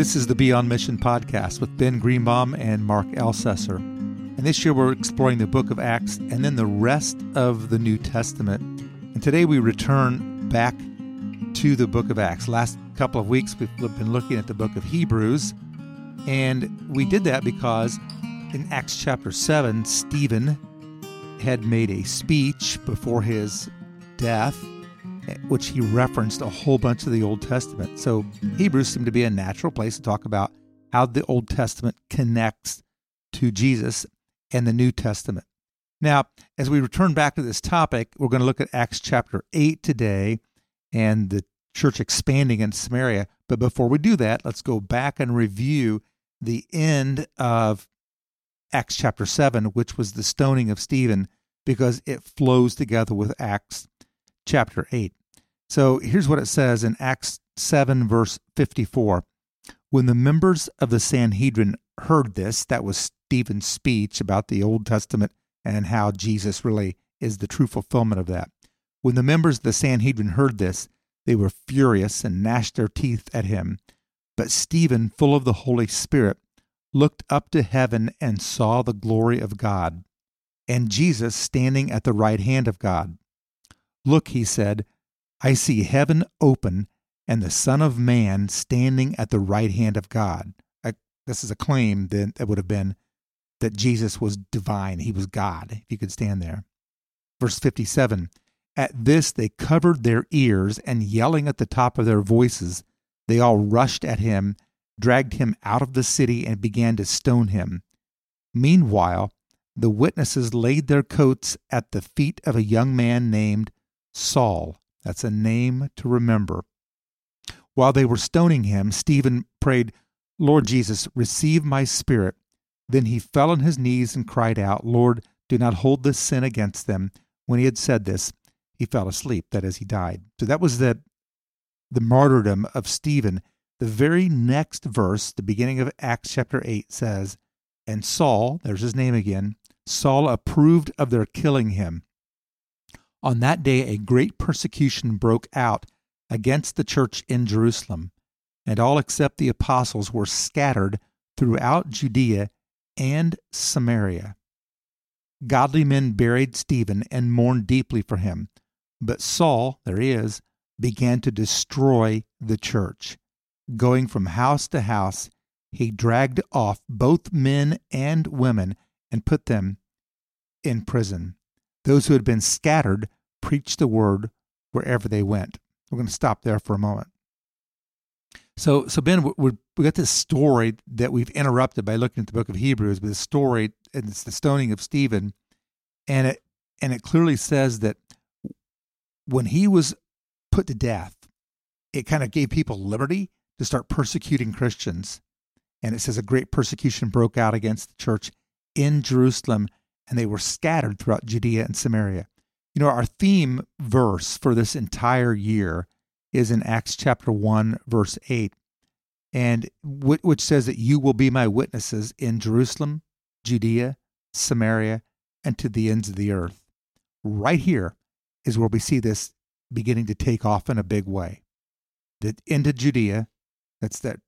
This is the Be on Mission podcast with Ben Greenbaum and Mark Ellcessor. And this year we're exploring the book of Acts and then the rest of the New Testament. And today we return back to the book of Acts. Last couple of weeks we've been looking at the book of Hebrews. And we did that because in Acts chapter 7, Stephen had made a speech before his death which he referenced a whole bunch of the Old Testament. So Hebrews seemed to be a natural place to talk about how the Old Testament connects to Jesus and the New Testament. Now, as we return back to this topic, we're going to look at Acts chapter 8 today and the church expanding in Samaria. But before we do that, let's go back and review the end of Acts chapter 7, which was the stoning of Stephen, because it flows together with Acts chapter 8. So here's what it says in Acts 7, verse 54. When the members of the Sanhedrin heard this, that was Stephen's speech about the Old Testament and how Jesus really is the true fulfillment of that. When the members of the Sanhedrin heard this, they were furious and gnashed their teeth at him. But Stephen, full of the Holy Spirit, looked up to heaven and saw the glory of God, and Jesus standing at the right hand of God. Look, he said, I see heaven open and the Son of Man standing at the right hand of God. I, this is a claim that, that would have been that Jesus was divine. He was God, if you could stand there. Verse 57 At this they covered their ears, and yelling at the top of their voices, they all rushed at him, dragged him out of the city, and began to stone him. Meanwhile, the witnesses laid their coats at the feet of a young man named Saul. That's a name to remember. While they were stoning him, Stephen prayed, Lord Jesus, receive my spirit. Then he fell on his knees and cried out, Lord, do not hold this sin against them. When he had said this, he fell asleep, that is, he died. So that was the, the martyrdom of Stephen. The very next verse, the beginning of Acts chapter 8, says, And Saul, there's his name again, Saul approved of their killing him. On that day, a great persecution broke out against the church in Jerusalem, and all except the apostles were scattered throughout Judea and Samaria. Godly men buried Stephen and mourned deeply for him, but Saul, there he is, began to destroy the church. Going from house to house, he dragged off both men and women and put them in prison. Those who had been scattered preached the word wherever they went. We're going to stop there for a moment. So, so Ben, we we got this story that we've interrupted by looking at the book of Hebrews, but the story, and it's the stoning of Stephen, and it and it clearly says that when he was put to death, it kind of gave people liberty to start persecuting Christians. And it says a great persecution broke out against the church in Jerusalem, and they were scattered throughout Judea and Samaria. You know, our theme verse for this entire year is in Acts chapter 1, verse 8, and which says that you will be my witnesses in Jerusalem, Judea, Samaria, and to the ends of the earth. Right here is where we see this beginning to take off in a big way. The into Judea, that's that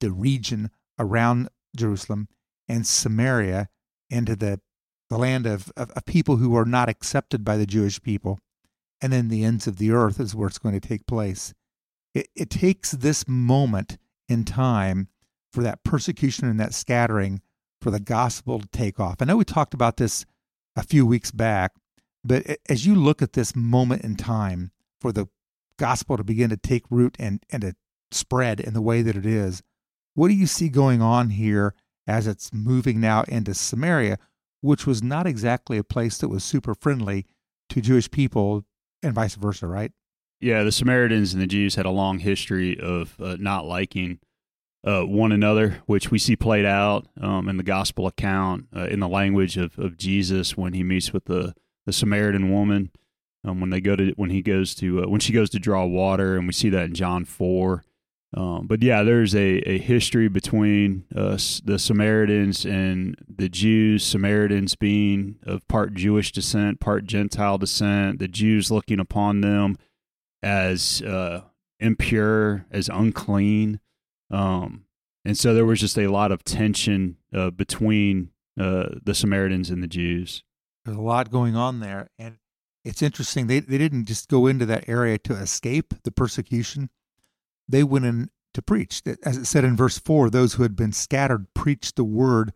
the region around Jerusalem, and Samaria into the the land of, of, of, people who are not accepted by the Jewish people. And then the ends of the earth is where it's going to take place. It, it takes this moment in time for that persecution and that scattering for the gospel to take off. I know we talked about this a few weeks back, but as you look at this moment in time for the gospel to begin to take root and, and to spread in the way that it is, what do you see going on here as it's moving now into Samaria? Which was not exactly a place that was super friendly to Jewish people and vice versa, right? Yeah, the Samaritans and the Jews had a long history of uh, not liking uh, one another, which we see played out um, in the gospel account uh, in the language of, of Jesus when he meets with the, the Samaritan woman. Um, when they go to when he goes to uh, when she goes to draw water, and we see that in John four. Um, but yeah, there's a, a history between uh, the Samaritans and the Jews, Samaritans being of part Jewish descent, part Gentile descent, the Jews looking upon them as uh, impure, as unclean. Um, And so there was just a lot of tension uh, between uh, the Samaritans and the Jews. There's a lot going on there. And it's interesting. They, they didn't just go into that area to escape the persecution, they went in to preach. As it said in verse 4, those who had been scattered preached the word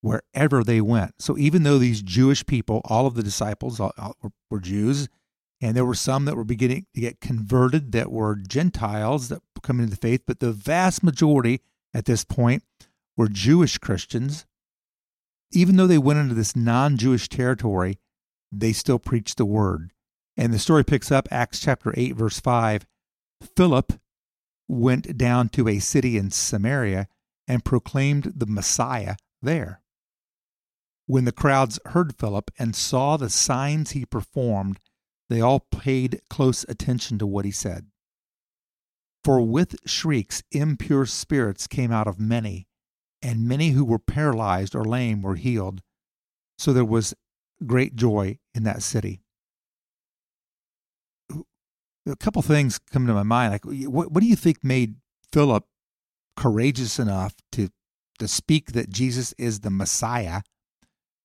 wherever they went. So even though these Jewish people, all of the disciples were, Jews, and there were some that were beginning to get converted that were Gentiles that coming into the faith, but the vast majority at this point were Jewish Christians. Even though they went into this non Jewish territory, they still preached the word. And the story picks up Acts chapter 8, verse 5. Philip went down to a city in Samaria and proclaimed the Messiah there. When the crowds heard Philip and saw the signs he performed, they all paid close attention to what he said. For with shrieks, impure spirits came out of many, and many who were paralyzed or lame were healed. So there was great joy in that city. A couple things come to my mind. Like, what, what do you think made Philip courageous enough to to speak that Jesus is the Messiah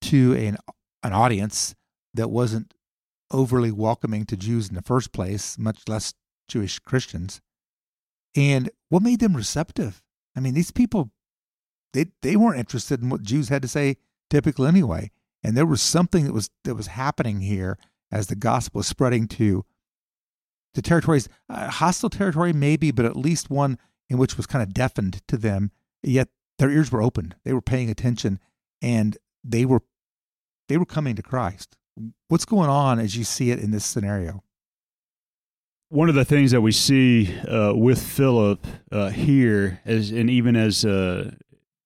to an an audience that wasn't overly welcoming to Jews in the first place, much less Jewish Christians? And what made them receptive? I mean, these people they they weren't interested in what Jews had to say typically anyway. And there was something that was that was happening here as the gospel was spreading to the territories, uh, hostile territory maybe, but at least one in which was kind of deafened to them. Yet their ears were opened; they were paying attention, and they were they were coming to Christ. What's going on as you see it in this scenario? one of the things that we see uh, with Philip uh, here, as and even as uh,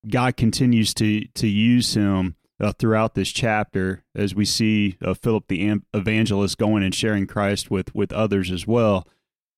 God continues to to use him uh, throughout this chapter, as we see uh, Philip the evangelist going and sharing Christ with with others as well.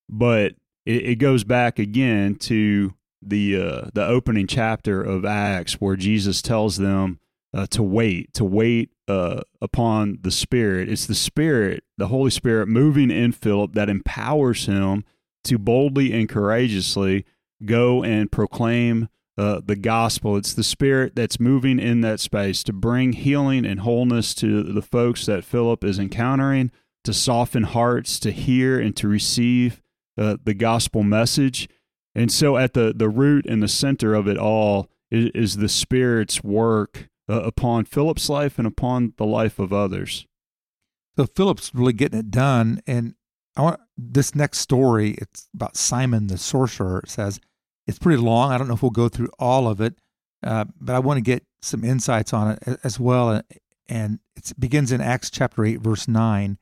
But it, it goes back again to the uh, the opening chapter of Acts, where Jesus tells them uh, to wait, to wait uh, upon the Spirit. It's the Spirit, the Holy Spirit, moving in Philip that empowers him to boldly and courageously go and proclaim uh, the gospel. It's the Spirit that's moving in that space to bring healing and wholeness to the folks that Philip is encountering, to soften hearts, to hear and to receive uh, the gospel message. And so, at the, the root and the center of it all is, is the Spirit's work uh, upon Philip's life and upon the life of others. So Philip's really getting it done, and I want this next story. It's about Simon the sorcerer. It says it's pretty long. I don't know if we'll go through all of it, uh, but I want to get some insights on it as well. And it begins in Acts chapter eight, verse nine,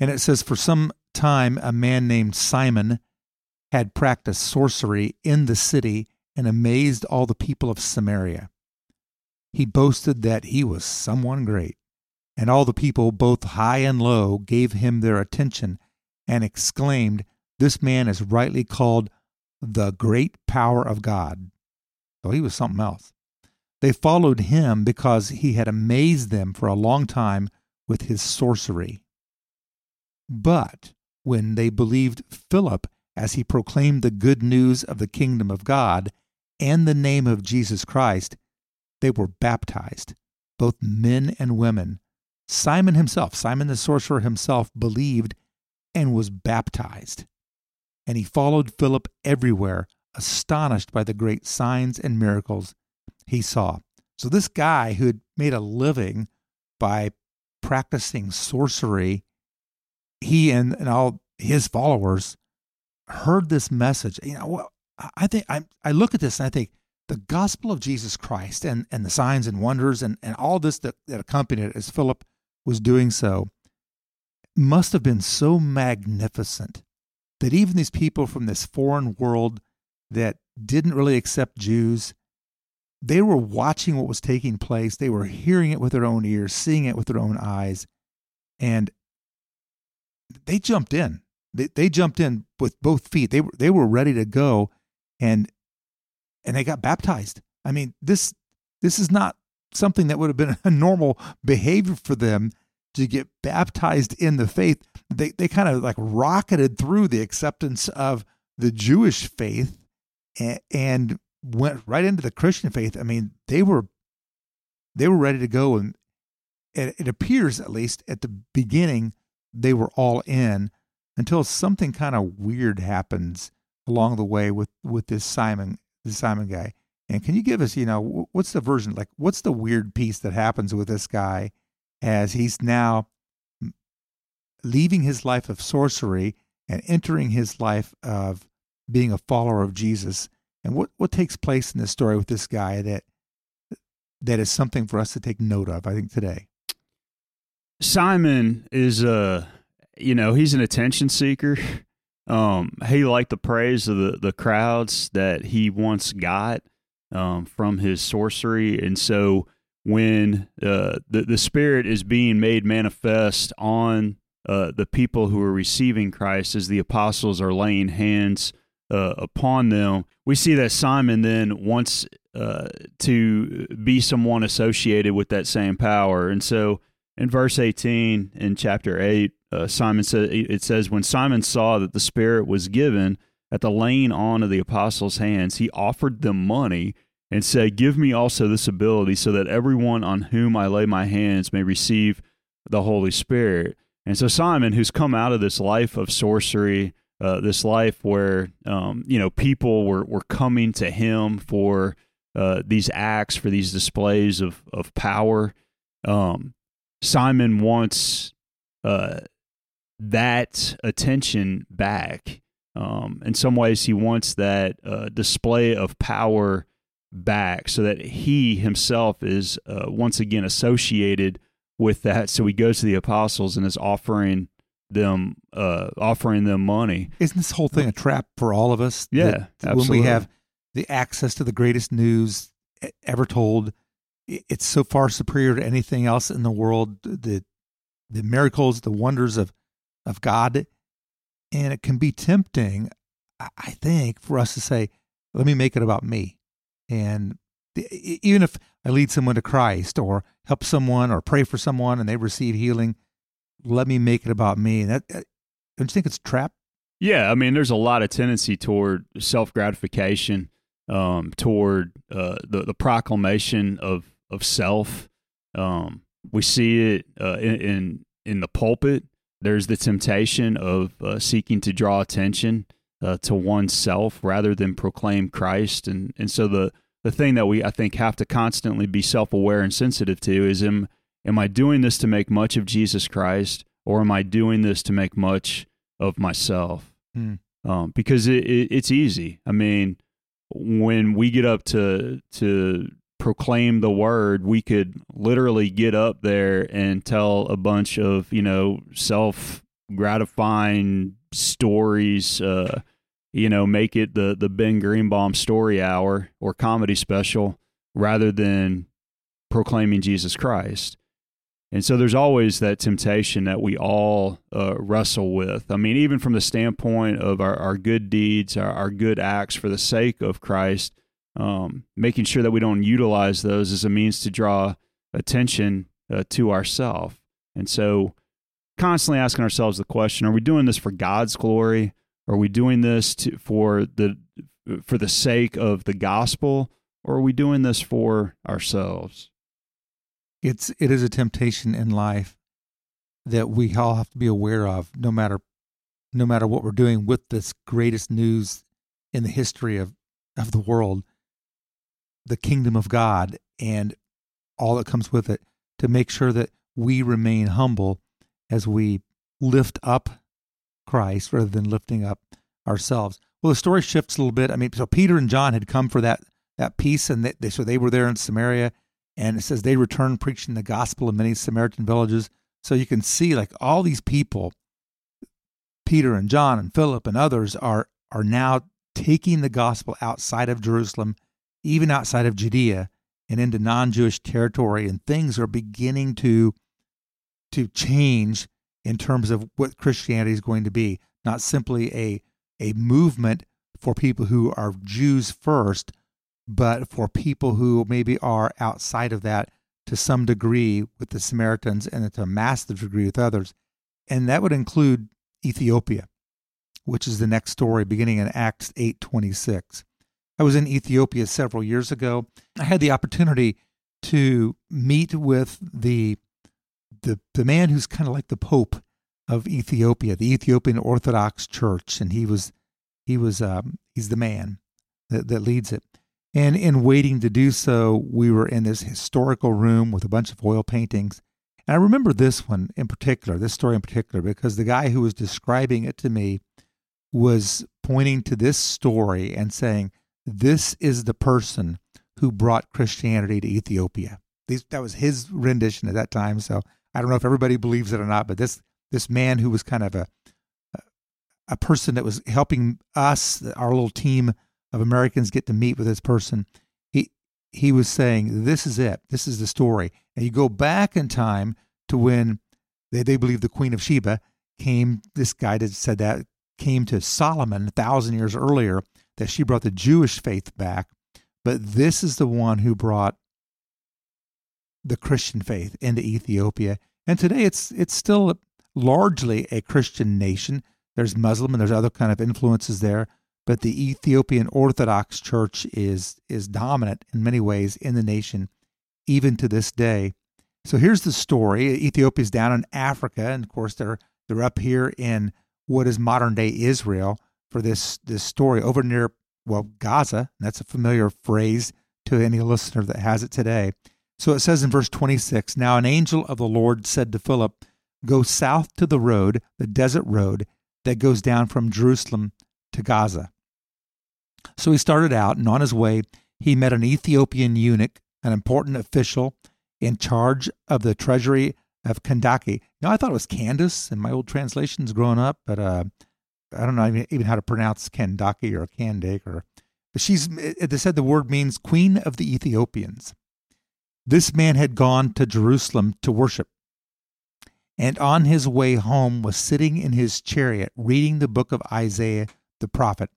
and it says, "For some time, a man named Simon had practiced sorcery in the city and amazed all the people of Samaria." He boasted that he was someone great, and all the people, both high and low, gave him their attention and exclaimed, This man is rightly called the great power of God. So he was something else. They followed him because he had amazed them for a long time with his sorcery. But when they believed Philip as he proclaimed the good news of the kingdom of God and the name of Jesus Christ, they were baptized, both men and women. Simon himself, Simon the sorcerer himself, believed and was baptized. And he followed Philip everywhere, astonished by the great signs and miracles he saw. So, this guy who had made a living by practicing sorcery, he and, and all his followers heard this message. You know, I think I, I look at this and I think, the gospel of Jesus Christ and, and the signs and wonders and, and all this that, that accompanied it as Philip was doing so must have been so magnificent that even these people from this foreign world that didn't really accept Jews, they were watching what was taking place. They were hearing it with their own ears, seeing it with their own eyes, and they jumped in. They, they jumped in with both feet. They were, they were ready to go. And and they got baptized. I mean, this this is not something that would have been a normal behavior for them to get baptized in the faith. They they kind of like rocketed through the acceptance of the Jewish faith and, and went right into the Christian faith. I mean, they were they were ready to go, and it, it appears, at least at the beginning, they were all in until something kind of weird happens along the way with with this Simon the Simon guy. And can you give us, you know, what's the version like? What's the weird piece that happens with this guy as he's now leaving his life of sorcery and entering his life of being a follower of Jesus? And what what takes place in this story with this guy that that is something for us to take note of? I think today. Simon is a, you know, he's an attention seeker. Um, he liked the praise of the, the crowds that he once got um, from his sorcery. And so when uh, the, the Spirit is being made manifest on uh, the people who are receiving Christ as the apostles are laying hands uh, upon them, we see that Simon then wants uh, to be someone associated with that same power. And so in verse 18 in chapter 8, uh, Simon said, it says, When Simon saw that the Spirit was given at the laying on of the apostles' hands, he offered them money and said, Give me also this ability so that everyone on whom I lay my hands may receive the Holy Spirit. And so Simon, who's come out of this life of sorcery, uh, this life where um, you know people were, were coming to him for uh, these acts, for these displays of of power. Um, Simon wants uh, that attention back. Um, in some ways, he wants that uh, display of power back so that he himself is uh, once again associated with that. So he goes to the apostles and is offering them uh, offering them money. Isn't this whole thing a trap for all of us? Yeah, when we have the access to the greatest news ever told, it's so far superior to anything else in the world. The the miracles, the wonders of of God, and it can be tempting, I think, for us to say, "Let me make it about me," and even if I lead someone to Christ or help someone or pray for someone and they receive healing, let me make it about me. And that, don't you think it's a trap? Yeah, I mean, there's a lot of tendency toward self gratification, um, toward uh, the the proclamation of of self. Um, we see it uh, in, in, in the pulpit. There's the temptation of uh, seeking to draw attention uh, to oneself rather than proclaim Christ, and and so the the thing that we I think have to constantly be self aware and sensitive to is am am I doing this to make much of Jesus Christ, or am I doing this to make much of myself? Mm. Um, because it, it, it's easy. I mean, when we get up to to proclaim the word, we could literally get up there and tell a bunch of, you know, self gratifying stories, uh, you know, make it the, the Ben Greenbaum story hour or comedy special rather than proclaiming Jesus Christ. And so there's always that temptation that we all uh, wrestle with. I mean, even from the standpoint of our, our good deeds, our, our good acts for the sake of Christ, um, making sure that we don't utilize those as a means to draw attention uh, to ourselves. And so, constantly asking ourselves the question: Are we doing this for God's glory? Are we doing this to, for the for the sake of the gospel, or are we doing this for ourselves? It's it is a temptation in life that we all have to be aware of, no matter no matter what we're doing with this greatest news in the history of of the world the kingdom of God and all that comes with it to make sure that we remain humble as we lift up Christ rather than lifting up ourselves. Well, the story shifts a little bit. I mean, so Peter and John had come for that that peace, and they, they so they were there in Samaria, and it says they returned preaching the gospel in many Samaritan villages. So you can see, like all these people, Peter and John and Philip and others are are now taking the gospel outside of Jerusalem even outside of Judea and into non-Jewish territory, and things are beginning to to change in terms of what Christianity is going to be. Not simply a a movement for people who are Jews first, but for people who maybe are outside of that to some degree with the Samaritans and to a massive degree with others. And that would include Ethiopia, which is the next story beginning in Acts 8:26. I was in Ethiopia several years ago. I had the opportunity to meet with the the the man who's kind of like the Pope of Ethiopia, the Ethiopian Orthodox Church, and he was he was um, he's the man that, that leads it. And in waiting to do so, we were in this historical room with a bunch of oil paintings. And I remember this one in particular, this story in particular, because the guy who was describing it to me was pointing to this story and saying, This is the person who brought Christianity to Ethiopia. These, that was his rendition at that time. So I don't know if everybody believes it or not, but this this man who was kind of a a person that was helping us, our little team of Americans, get to meet with this person. He he was saying, "This is it. This is the story." And you go back in time to when they they believe the Queen of Sheba came. This guy that said that came to Solomon a thousand years earlier. That she brought the Jewish faith back, but this is the one who brought the Christian faith into Ethiopia. And today it's it's still largely a Christian nation. There's Muslim and there's other kind of influences there, but the Ethiopian Orthodox Church is is dominant in many ways in the nation, even to this day. So here's the story: Ethiopia's down in Africa, and of course they're they're up here in what is modern day Israel for this this story over near well Gaza. That's a familiar phrase to any listener that has it today. So it says in verse 26 Now an angel of the Lord said to Philip, Go south to the road, the desert road that goes down from Jerusalem to Gaza. So he started out, and on his way, he met an Ethiopian eunuch, an important official in charge of the treasury of Kandake. Now, I thought it was Candace in my old translations growing up, but uh, I don't know even how to pronounce Kandake or Kandake. Or, but she's, they said the word means Queen of the Ethiopians. This man had gone to Jerusalem to worship, and on his way home was sitting in his chariot reading the book of Isaiah the prophet.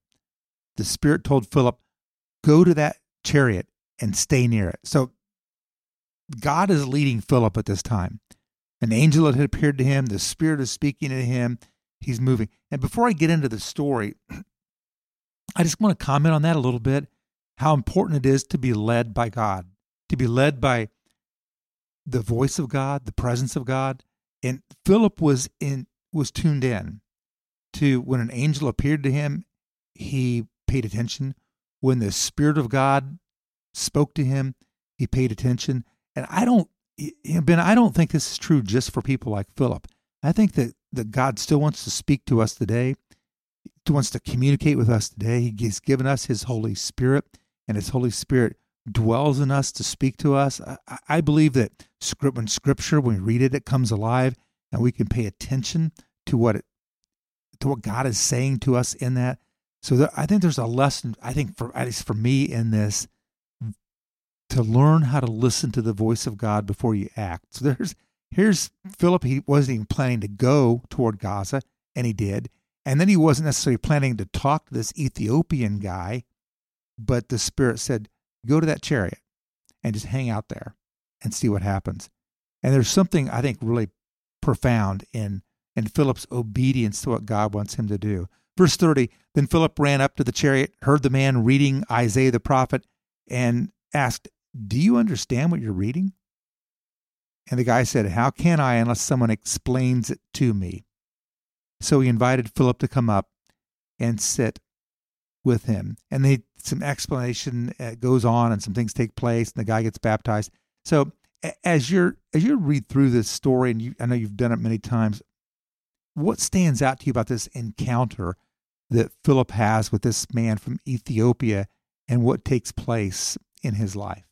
The Spirit told Philip, Go to that chariot and stay near it. So God is leading Philip at this time. An angel had appeared to him, the Spirit is speaking to him, he's moving. And before I get into the story, I just want to comment on that a little bit how important it is to be led by God to be led by the voice of God, the presence of God. And Philip was in was tuned in to when an angel appeared to him, he paid attention. When the Spirit of God spoke to him, he paid attention. And I don't Ben, I don't think this is true just for people like Philip. I think that, that God still wants to speak to us today. He wants to communicate with us today. He's given us his Holy Spirit, and his Holy Spirit dwells in us to speak to us. I, I believe that script, when Scripture, when we read it, it comes alive, and we can pay attention to what it, to what God is saying to us in that. So there, I think there's a lesson. I think for at least for me in this, to learn how to listen to the voice of God before you act. So there's here's Philip. He wasn't even planning to go toward Gaza, and he did. And then he wasn't necessarily planning to talk to this Ethiopian guy, but the Spirit said, go to that chariot and just hang out there and see what happens. And there's something I think really profound in in Philip's obedience to what God wants him to do. Verse 30 Then Philip ran up to the chariot, heard the man reading Isaiah the prophet, and asked, Do you understand what you're reading? And the guy said, How can I unless someone explains it to me? So he invited Philip to come up and sit with him. And they some explanation uh, goes on and some things take place and the guy gets baptized. So as you're as you read through this story and you, I know you've done it many times, what stands out to you about this encounter that Philip has with this man from Ethiopia and what takes place in his life?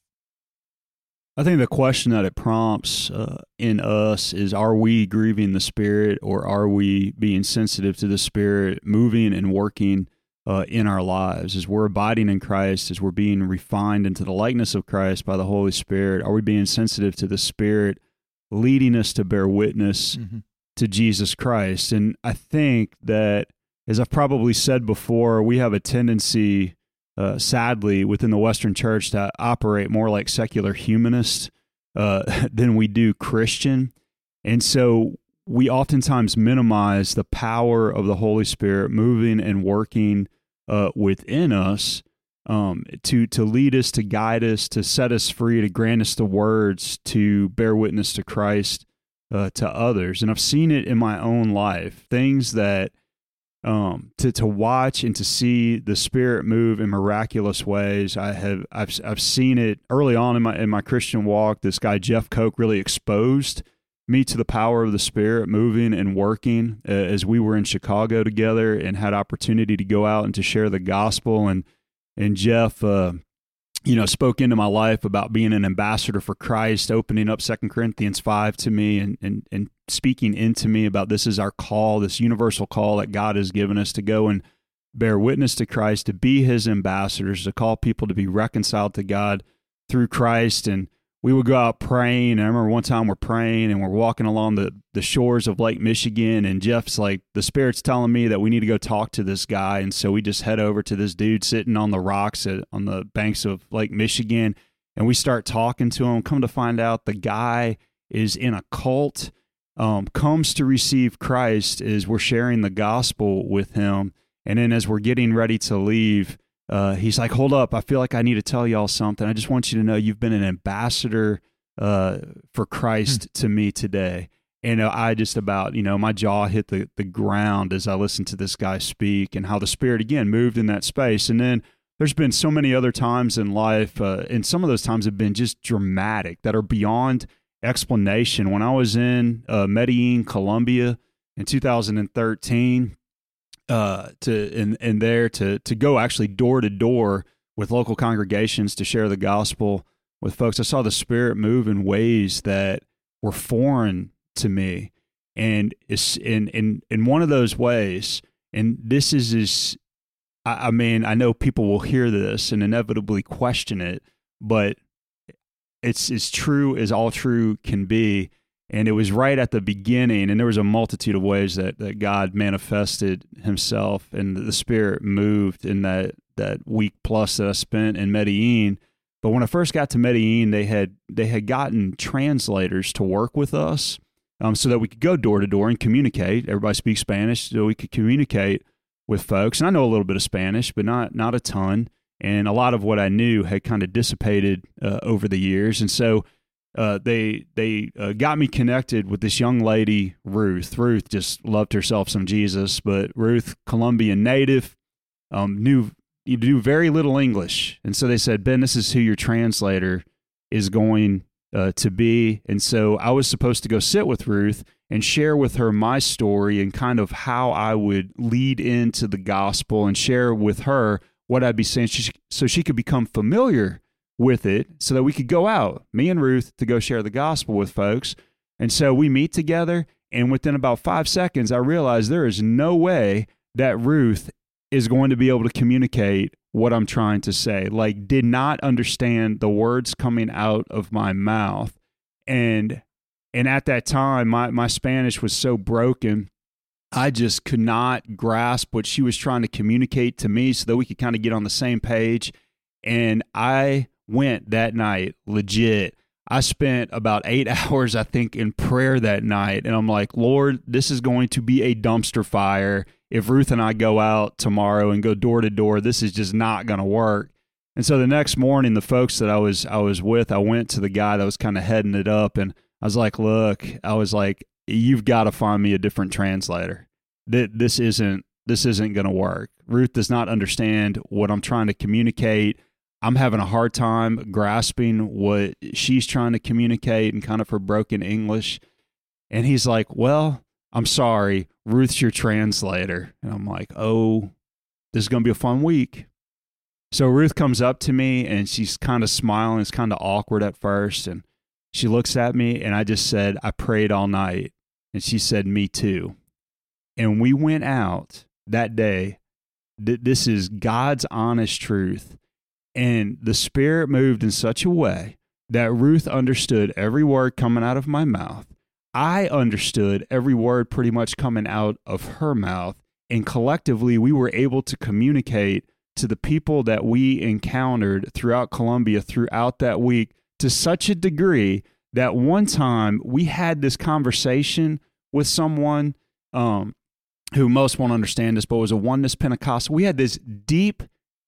I think the question that it prompts uh, in us is are we grieving the Spirit or are we being sensitive to the Spirit, moving and working uh, in our lives as we're abiding in Christ, as we're being refined into the likeness of Christ by the Holy Spirit? Are we being sensitive to the Spirit leading us to bear witness mm-hmm. to Jesus Christ? And I think that, as I've probably said before, we have a tendency, uh, sadly, within the Western church to operate more like secular humanists uh, than we do Christian. And so we oftentimes minimize the power of the Holy Spirit moving and working uh, within us um, to to lead us, to guide us, to set us free, to grant us the words to bear witness to Christ uh, to others. And I've seen it in my own life, things that um, to to watch and to see the Spirit move in miraculous ways. I have I've I've seen it early on in my in my Christian walk. This guy Jeff Koch really exposed me to the power of the Spirit moving and working uh, as we were in Chicago together and had opportunity to go out and to share the gospel. And and Jeff, uh, you know, spoke into my life about being an ambassador for Christ, opening up Second Corinthians five to me, and and and speaking into me about this is our call, this universal call that God has given us to go and bear witness to Christ, to be His ambassadors, to call people to be reconciled to God through Christ, and we would go out praying. And I remember one time we're praying and we're walking along the, the shores of Lake Michigan. And Jeff's like, the Spirit's telling me that we need to go talk to this guy. And so we just head over to this dude sitting on the rocks at, on the banks of Lake Michigan. And we start talking to him. Come to find out the guy is in a cult, um, comes to receive Christ as we're sharing the gospel with him. And then as we're getting ready to leave, uh, he's like, hold up, I feel like I need to tell y'all something. I just want you to know you've been an ambassador uh, for Christ hmm. to me today. And uh, I just about, you know, my jaw hit the, the ground as I listened to this guy speak and how the Spirit again moved in that space. And then there's been so many other times in life, uh, and some of those times have been just dramatic that are beyond explanation. When I was in uh, Medellin, Colombia in 2013, uh, to in in there to to go actually door to door with local congregations to share the gospel with folks. I saw the Spirit move in ways that were foreign to me, and it's in in in one of those ways. And this is is I, I mean I know people will hear this and inevitably question it, but it's as true as all true can be and it was right at the beginning and there was a multitude of ways that, that god manifested himself and the spirit moved in that, that week plus that i spent in medellin. But when i first got to medellin they had they had gotten translators to work with us um, so that we could go door to door and communicate. Everybody speaks spanish so we could communicate with folks. And i know a little bit of spanish but not not a ton. And a lot of what i knew had kind of dissipated uh, over the years. And so uh, they they uh, got me connected with this young lady, Ruth. Ruth just loved herself some Jesus, but Ruth, Colombian native, um, knew you do very little English, and so they said, Ben, this is who your translator is going uh, to be. And so I was supposed to go sit with Ruth and share with her my story and kind of how I would lead into the gospel and share with her what I'd be saying, so she could become familiar with it so that we could go out, me and Ruth, to go share the gospel with folks. And so we meet together, and within about five seconds, I realized there is no way that Ruth is going to be able to communicate what I'm trying to say. Like, did not understand the words coming out of my mouth. And and at that time, my, my Spanish was so broken. I just could not grasp what she was trying to communicate to me so that we could kind of get on the same page. And I went that night legit. I spent about eight hours, I think, in prayer that night. And I'm like, Lord, this is going to be a dumpster fire. If Ruth and I go out tomorrow and go door to door, this is just not going to work. And so the next morning, the folks that I was I was with, I went to the guy that was kind of heading it up, and I was like, "Look, I was like, you've got to find me a different translator. That This isn't this isn't going to work. Ruth does not understand what I'm trying to communicate. I'm having a hard time grasping what she's trying to communicate and kind of her broken English. And he's like, Well, I'm sorry, Ruth's your translator. And I'm like, Oh, this is going to be a fun week. So Ruth comes up to me and she's kind of smiling. It's kind of awkward at first. And she looks at me and I just said, I prayed all night. And she said, Me too. And we went out that day. This is God's honest truth and the Spirit moved in such a way that Ruth understood every word coming out of my mouth. I understood every word pretty much coming out of her mouth. And collectively, we were able to communicate to the people that we encountered throughout Colombia throughout that week to such a degree that one time we had this conversation with someone um, who most won't understand this, but was a oneness Pentecostal. We had this deep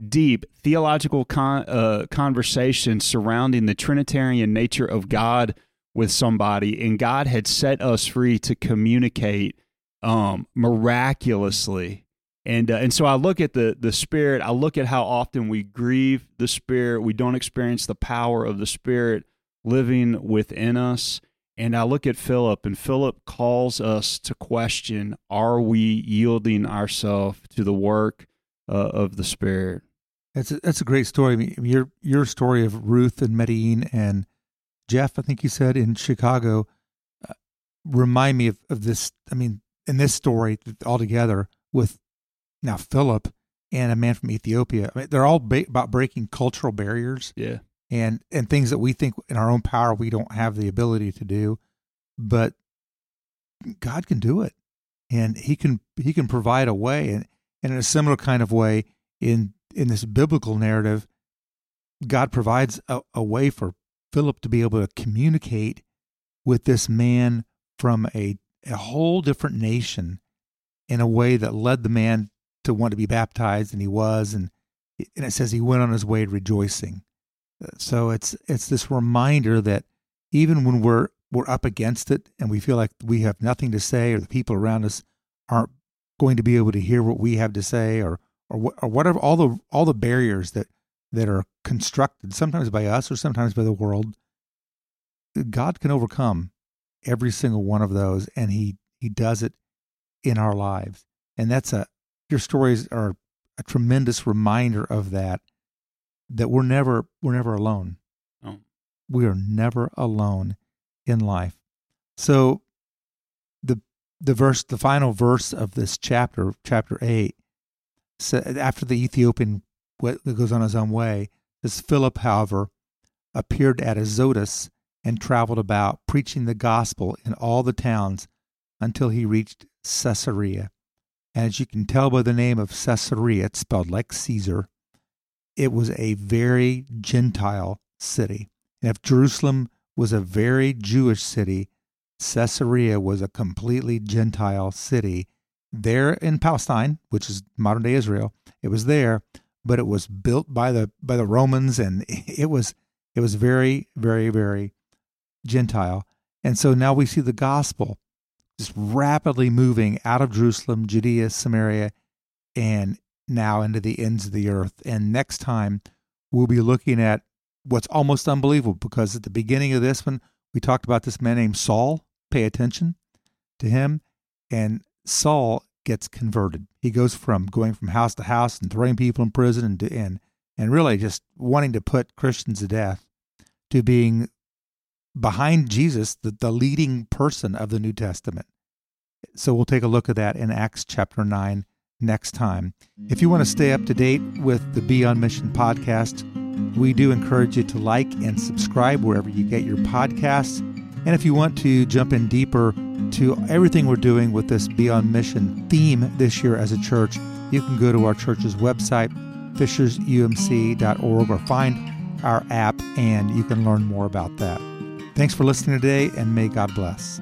deep theological con- uh, conversation surrounding the Trinitarian nature of God with somebody, and God had set us free to communicate um, miraculously. And, uh, and so I look at the, the Spirit, I look at how often we grieve the Spirit, we don't experience the power of the Spirit living within us. And I look at Philip, and Philip calls us to question are we yielding ourselves to the work uh, of the Spirit? That's a, that's a great story. I mean, your your story of Ruth and Medellin and Jeff, I think you said in Chicago, uh, remind me of, of this. I mean, in this story altogether with now Philip and a man from Ethiopia. I mean, they're all ba- about breaking cultural barriers. Yeah. And and things that we think in our own power we don't have the ability to do, but God can do it, and He can He can provide a way, and, and in a similar kind of way in in this biblical narrative, God provides a, a way for Philip to be able to communicate with this man from a, a whole different nation in a way that led the man to want to be baptized, and he was, and and it says he went on his way rejoicing. So it's it's this reminder that even when we're we're up against it and we feel like we have nothing to say, or the people around us aren't going to be able to hear what we have to say, or or, or whatever all the all the barriers that that are constructed sometimes by us or sometimes by the world god can overcome every single one of those and he he does it in our lives. And that's a your stories are a tremendous reminder of that that we're never we're never alone. Oh. we are never alone in life. So the the verse the final verse of this chapter chapter 8 so after the Ethiopian goes on his own way, this Philip, however, appeared at Azotus and traveled about, preaching the gospel in all the towns until he reached Caesarea. And as you can tell by the name of Caesarea, it's spelled like Caesar, it was a very Gentile city. And if Jerusalem was a very Jewish city, Caesarea was a completely Gentile city there in Palestine, which is modern day Israel. It was there, but it was built by the by the Romans, and it was it was very very very Gentile. And so now we see the gospel just rapidly moving out of Jerusalem, Judea, Samaria, and now into the ends of the earth. And next time we'll be looking at what's almost unbelievable because at the beginning of this one, we talked about this man named Saul. Pay attention to him. And Saul gets converted. He goes from going from house to house and throwing people in prison and and and really just wanting to put Christians to death to being behind Jesus, the, the leading person of the New Testament. So we'll take a look at that in Acts chapter 9 next time. If you want to stay up to date with the Be on Mission podcast, we do encourage you to like and subscribe wherever you get your podcasts. And if you want to jump in deeper to everything we're doing with this Be on Mission theme this year as a church, you can go to our church's website, fishersumc.org, or find our app and you can learn more about that. Thanks for listening today, and may God bless.